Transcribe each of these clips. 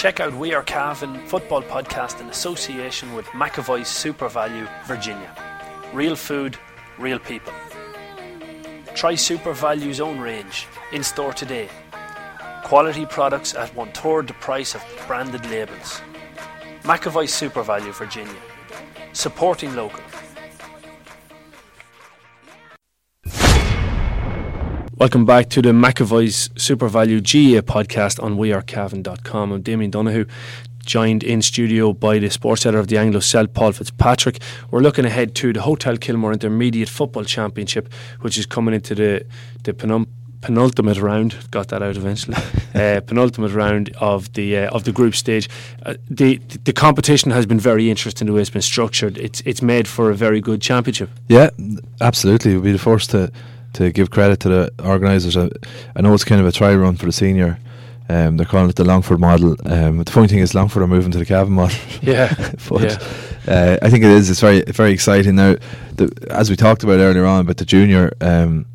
Check out We Are Cavan football podcast in association with McAvoy's SuperValu Virginia. Real food, real people. Try SuperValu's own range in store today. Quality products at one third the price of branded labels. McAvoy SuperValu Virginia. Supporting local. Welcome back to the McAvoy's SuperValu GA podcast on wearecavan.com. I'm Damien Donahue, joined in studio by the sports editor of the Anglo Celt, Paul Fitzpatrick. We're looking ahead to the Hotel Kilmore Intermediate Football Championship, which is coming into the, the penum- penultimate round. Got that out eventually. uh, penultimate round of the uh, of the group stage. Uh, the the competition has been very interesting the way it's been structured. It's it's made for a very good championship. Yeah, absolutely. We'll be the first to to give credit to the organisers. I, I, know it's kind of a try run for the senior. Um, they're calling it the Longford model. Um, the funny thing is, Longford are moving to the Cavan model. Yeah, but yeah. Uh, I think it is. It's very, very exciting now. The, as we talked about earlier on, but the junior, um,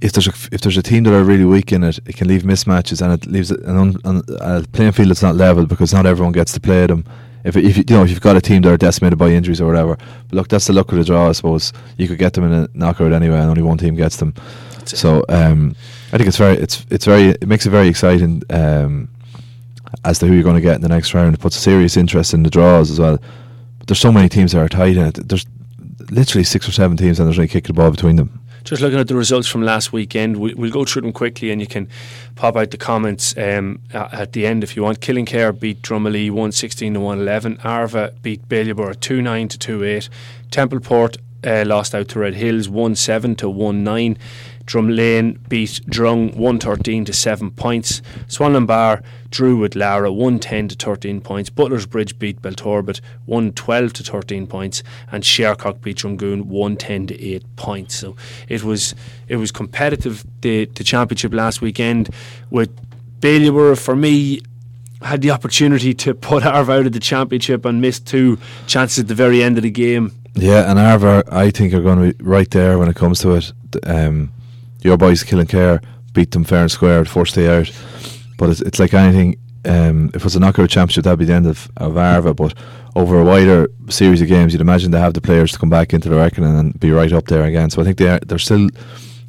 if there's a, if there's a team that are really weak in it, it can leave mismatches and it leaves an un, un, a playing field that's not level because not everyone gets to play them if, if you, know if you've got a team that are decimated by injuries or whatever. But look, that's the luck of the draw, I suppose. You could get them in a knockout anyway, and only one team gets them. So um, I think it's very it's it's very it makes it very exciting um, as to who you're going to get in the next round. It puts a serious interest in the draws as well. But there's so many teams that are tight in it. There's literally six or seven teams, and there's only kick the ball between them just looking at the results from last weekend, we, will go through them quickly and you can pop out the comments um, at the end if you want. Killinkere beat Drumalee 116 to 111. Arva beat Ballybor 2 9 to 2 8. Templeport uh, lost out to Red Hills 1 7 to 1 9. Drumlane beat Drung 113 to 7 points. Swanlinbar drew with Laragh 110 to 13 points. Butler's Bridge beat Belturbet 112 to 13 points. And Shercock beat Drumgoon 110 to 8 points. So it was it was competitive the, the championship last weekend with Ballybor for me had the opportunity to put Arva out of the championship and missed two chances at the very end of the game. Yeah, and Arva, I think, are going to be right there when it comes to it. Um, your boys Killinkere beat them fair and square the first day out. But it's, it's like anything. Um, if it was a knockout championship, that'd be the end of, of Arva. But over a wider series of games, you'd imagine they have the players to come back into the reckoning and be right up there again. So I think they are, they're still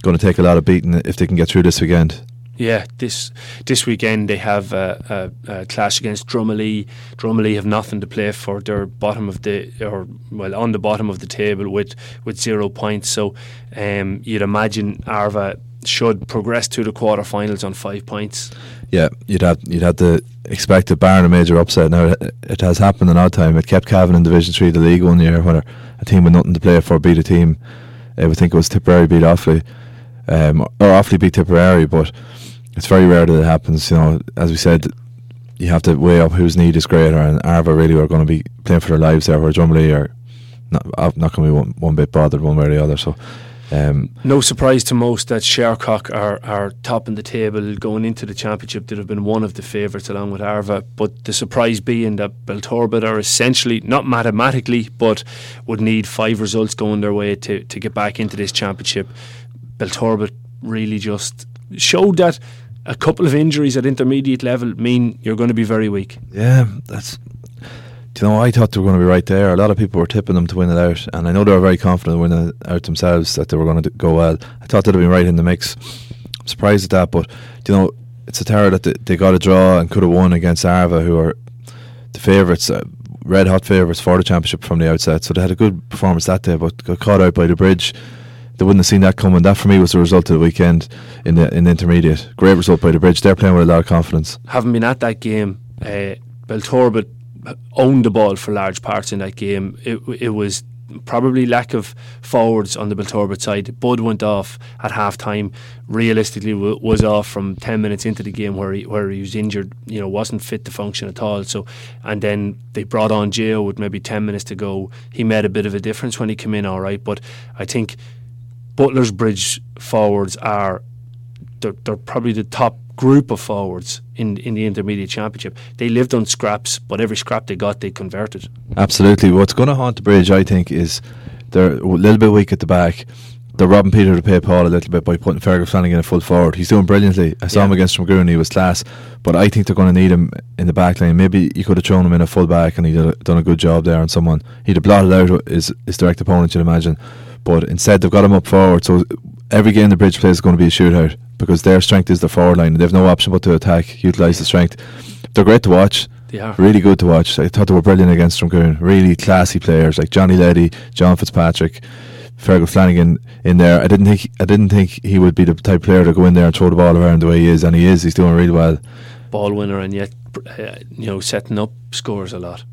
going to take a lot of beating if they can get through this weekend. Yeah, this this weekend they have a, a, a, clash against Drumalee. Drumalee have nothing to play for. They're bottom of the or well on the bottom of the table with with zero points. So um, you'd imagine Arva should progress to the quarterfinals on five points. Yeah, you'd have you'd have to expect a barring a major upset. Now it, it has happened an odd time. It kept Cavan in Division Three, the league one year, when a team with nothing to play for beat a team. I would think it was Tipperary beat Offaly, um, or Offaly beat Tipperary, but it's very rare that it happens. You know, as we said, you have to weigh up whose need is greater, and Arva really are going to be playing for their lives there, where Drumalee are not, not going to be one, one bit bothered one way or the other. So. Um, no surprise to most that Shercock are, are topping the table going into the championship. They'd have been one of the favourites along with Arva. But the surprise being that Belturbet are essentially, not mathematically, but would need five results going their way to, to get back into this championship. Belturbet really just showed that a couple of injuries at intermediate level mean you're going to be very weak. Yeah, that's. Do you know, I thought they were going to be right there. A lot of people were tipping them to win it out, and I know they were very confident of winning it out themselves that they were going to go well. I thought they'd have been right in the mix. I'm surprised at that, but you know, it's a terror that they, they got a draw and could have won against Arva, who are the favourites, uh, red hot favourites for the championship from the outset. So they had a good performance that day, but got caught out by the bridge they wouldn't have seen that coming. That for me was the result of the weekend in the in the intermediate. Great result by the bridge. They're playing with a lot of confidence. Having been at that game, uh, Belturbet owned the ball for large parts in that game. It it was probably lack of forwards on the Belturbet side. Bud went off at half time. Realistically, w- was off from ten minutes into the game where he where he was injured. You know, wasn't fit to function at all. So, and then they brought on Gio with maybe ten minutes to go. He made a bit of a difference when he came in. All right, but I think Butler's Bridge forwards are they're, they're, probably the top group of forwards in in the intermediate championship. They lived on scraps, but every scrap they got, they converted. Absolutely. What's going to haunt the bridge, I think, is they're a little bit weak at the back. they're robbing Peter to pay Paul a little bit by putting Fergus Flanagan in a full forward. He's doing brilliantly. I saw Yeah. him against Drumgoon, he was class. But I think they're going to need him in the back line. Maybe you could have thrown him in a full back and he'd have done a good job there on someone. He'd have blotted out his, his direct opponent, you'd imagine. But instead, they've got him up forward. So every game the Bridge plays is going to be a shootout because their strength is the forward line. They've no option but to attack, utilise the strength. They're great to watch. They are. Really good to watch. I thought they were brilliant against Drumgoon. Really classy players like Johnny Leddy, John Fitzpatrick, Fergal Flanagan in there. I didn't think I didn't think he would be the type of player to go in there and throw the ball around the way he is, and he is. He's doing really well. Ball winner and yet, uh, you know, setting up scores a lot.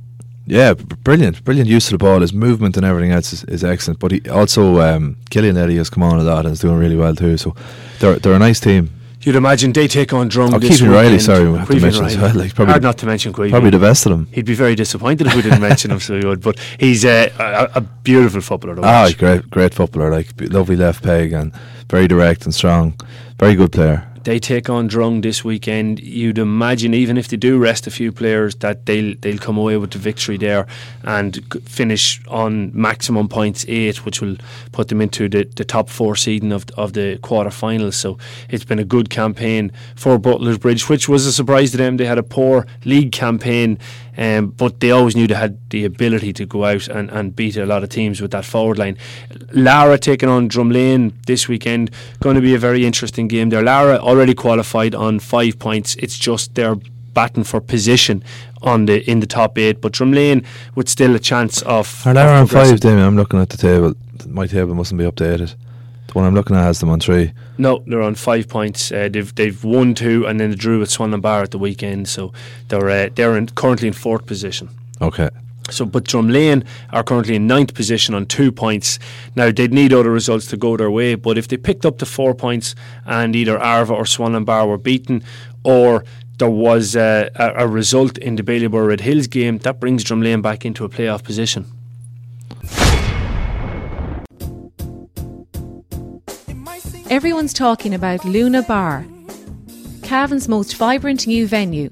Yeah, brilliant, brilliant use of the ball. His movement and everything else is, is excellent. But he also um, Killian Eddy has come on a lot and is doing really well too. So they're they're a nice team. You'd imagine they take on Drum Oh, Keegan Riley, sorry, we have to mention as Riley. well, like, probably Hard not to mention Queevy. Probably the best of them. He'd be very disappointed if we didn't mention him, so he would. But he's uh, a, a beautiful footballer to Ah, great, great footballer. Like lovely left peg and very direct and strong. Very good player. They take on Drung this weekend. You'd imagine, even if they do rest a few players, that they'll they'll come away with the victory there and finish on maximum points eight, which will put them into the, the top four seeding of of the quarterfinals. So it's been a good campaign for Butler's Bridge, which was a surprise to them. They had a poor league campaign. Um, but they always knew they had the ability to go out and, and beat a lot of teams with that forward line. Laragh taking on Drumlane this weekend, going to be a very interesting game there. Laragh already qualified on five points. It's just they're batting for position on the in the top eight, but Drumlane with still a chance of. Are they on five, Damien? I'm looking at the table. My table mustn't be updated. The one I'm looking at has them on three. No, they're on five points. Uh, they've they've won two, and then they drew with Swanlinbar at the weekend. So they're uh, they're in, currently in fourth position. Okay. So, but Drumlane are currently in ninth position on two points. Now, they'd need other results to go their way, but if they picked up the four points and either Arva or Swanlinbar were beaten, or there was uh, a, a result in the Ballybor Red Hills game, that brings Drumlane back into a playoff position. Everyone's talking about Luna Bar, Cavan's most vibrant new venue.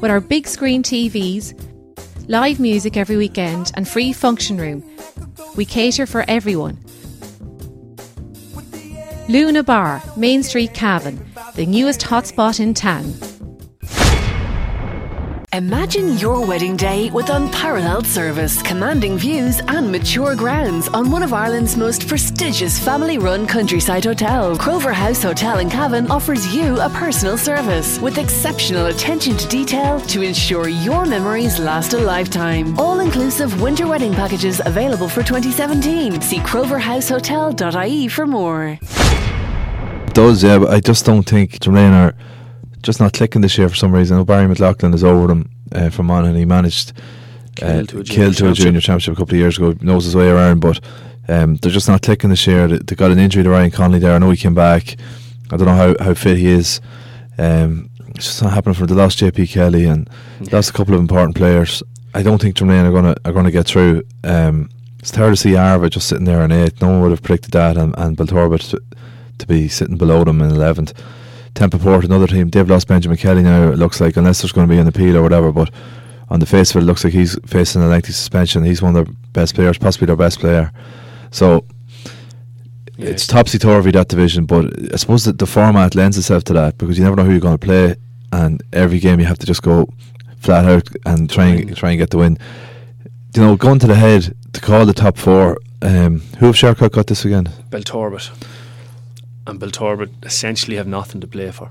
With our big screen TVs, live music every weekend, and free function room, we cater for everyone. Luna Bar, Main Street, Cavan, the newest hotspot in town. Imagine your wedding day with unparalleled service, commanding views, and mature grounds on one of Ireland's most prestigious family run countryside hotels. Crover House Hotel in Cavan offers you a personal service with exceptional attention to detail to ensure your memories last a lifetime. All inclusive winter wedding packages available for 2017. See croverhousehotel.ie for more. It does, yeah, but I just don't think Drumlane are just not clicking this year for some reason. Barry McLaughlin is over them uh, from on and he managed uh, Kill to a junior kill to a championship. junior championship a couple of years ago, knows his way around, but um, they're just not clicking this year. They, got an injury to Ryan Connolly there. I know he came back. I don't know how, how fit he is. Um, it's just not happening for the last JP Kelly and lost a couple of important players. I don't think Drumlane are gonna are gonna get through. Um, it's terrible to see Arva just sitting there in eighth. No one would have predicted that, and, and to, to be sitting below them in eleventh. Templeport, another team. They've lost Benjamin Kelly now. It looks like unless there's going to be an appeal or whatever, but on the face of it, it looks like he's facing a lengthy suspension. He's one of their best players, possibly their best player. So Yeah. it's topsy turvy that division, but I suppose that the format lends itself to that because you never know who you're going to play, and every game you have to just go flat out and try and try and get the win. You know, going to the head to call the top four. Um, who have Shercock got this again? Belturbet. And Belturbet essentially have nothing to play for.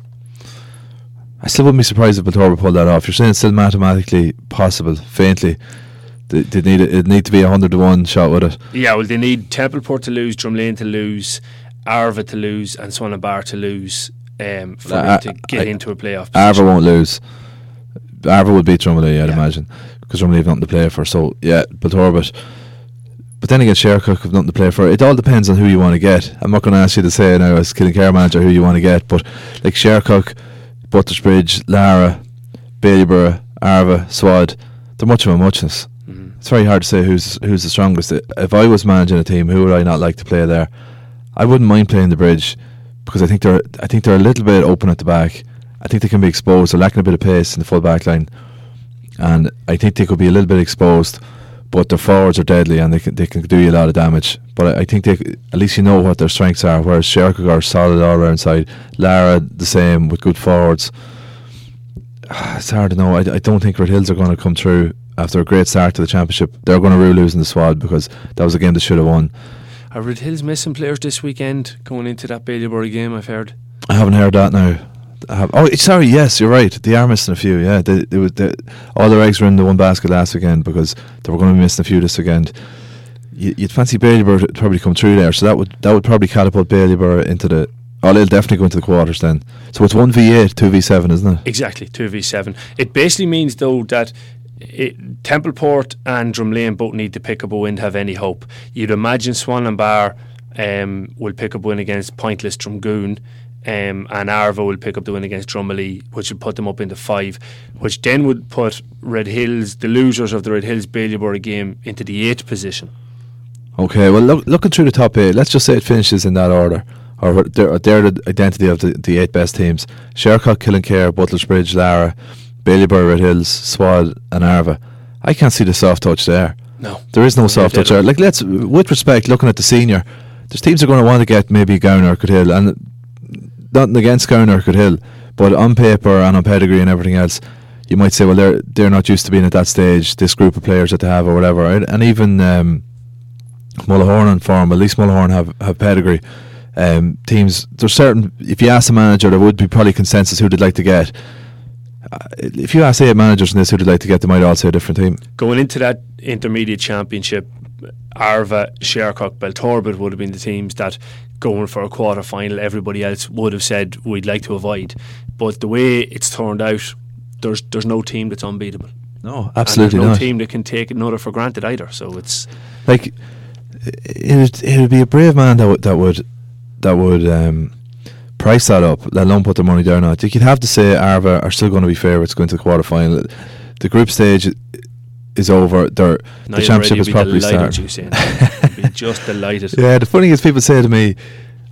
I still wouldn't be surprised if Beltorba pulled that off. You're saying it's still mathematically possible, faintly. They, they need it, it need to be a hundred to one shot with it. Yeah, well, they need Templeport to lose, Drumlane to lose, Arva to lose, and Swanlinbar to lose um, for Uh, them to get I- into a playoff Arva won't lose. Arva will beat Drumley, I'd Yeah. imagine, because Drumley have nothing to play for. So yeah, Beltorba. But then again, Shercock have nothing to play for. It all depends on who you want to get. I'm not going to ask you to say now as Killinkere manager who you want to get, but like Shercock, Butters Bridge, Laragh, Bailieborough, Arva, Swad, they're much of a muchness. Mhm. It's very hard to say who's who's the strongest. If I was managing a team, who would I not like to play there? I wouldn't mind playing the bridge because I think they're I think they're a little bit open at the back. I think they can be exposed. They're lacking a bit of pace in the full back line, and I think they could be a little bit exposed. But their forwards are deadly and they can they can do you a lot of damage. But I, I think they at least you know what their strengths are. Whereas Shercock are solid all round side, Laragh the same with good forwards. It's hard to know. I, I don't think Red Hills are going to come through after a great start to the championship. They're going to rule losing the Swad because that was a game they should have won. Are Red Hills missing players this weekend going into that Ballybor game? I've heard. I haven't heard that now. Have, oh, sorry. Yes, you're right. They are missing a few. Yeah, they, they, they, all their eggs were in the one basket last weekend because they were going to be missing a few this weekend. You, would fancy Ballybor to probably come through there, so that would that would probably catapult Ballybor into the. Oh, they'll definitely go into the quarters then. So it's one v eight, two v seven, isn't it? Exactly, two v seven. It basically means though that it, Templeport and Drumlane both need to pick up a win to have any hope. You'd imagine Swanlinbar um, will pick up a win against Pointless Drumgoon. Um, and Arva will pick up the win against Drumalee, which would put them up into five, which then would put Red Hills, the losers of the Red Hills Ballybor game, into the eighth position. Okay, well, look, looking through the top eight, let's just say it finishes in that order, or they're, they're the identity of the, the eight best teams: Shercock, Killinkere, Butler's Bridge, Laragh, Ballybor, Red Hills, Swad, and Arva. I can't see the soft touch there. No, there is no soft touch there. Like let's, with respect, looking at the senior, there's teams are going to want to get maybe Gowner, Hill, and nothing against Gowner, Hill, but on paper and on pedigree and everything else, you might say, well, they're they're not used to being at that stage. This group of players that they have, or whatever, right? and even um, Mullahoran on form. At least Mullahoran have have pedigree. Um, teams, there's certain. If you ask the manager, there would be probably consensus who they'd like to get if you ask eight managers in this who they'd like to get, they might all say a different team. Going into that intermediate championship, Arva, Shercock, Belturbet would have been the teams that going for a quarter final, everybody else would have said we'd like to avoid. But the way it's turned out, there's there's no team that's unbeatable. No, absolutely no not. team that can take another for granted either. So it's like it it would be a brave man that would that would that would um, price that up, let alone put their money down on it. You'd have to say Arva are still going to be favourites going to the quarter final. The group stage is over. They're, the championship is probably started. just delighted. Yeah, the funny is people say to me,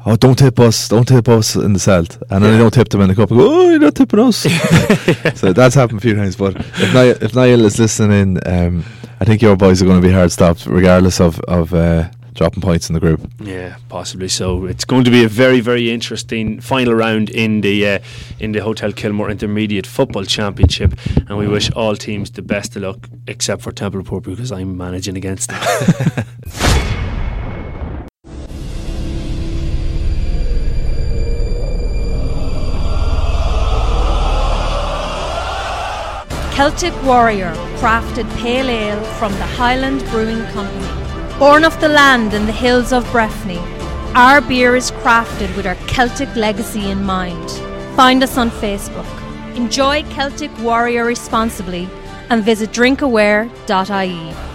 "Oh, don't tip us, don't tip us in the Celt," and then yeah. I don't tip them in the cup. I go, "Oh, you're not tipping us." so that's happened a few times. But if Niall, if Niall is listening, um, I think your boys are going to be hard stopped, regardless of of. Uh, dropping points in the group. Yeah, possibly so. It's going to be a very, very interesting final round in the uh, in the Hotel Kilmore Intermediate Football Championship, and we wish all teams the best of luck, except for Templeport because I'm managing against them. Celtic Warrior crafted pale ale from the Highland Brewing Company Born of the land and the hills of Breffni, our beer is crafted with our Celtic legacy in mind. Find us on Facebook. Enjoy Celtic Warrior responsibly and visit drinkaware.ie.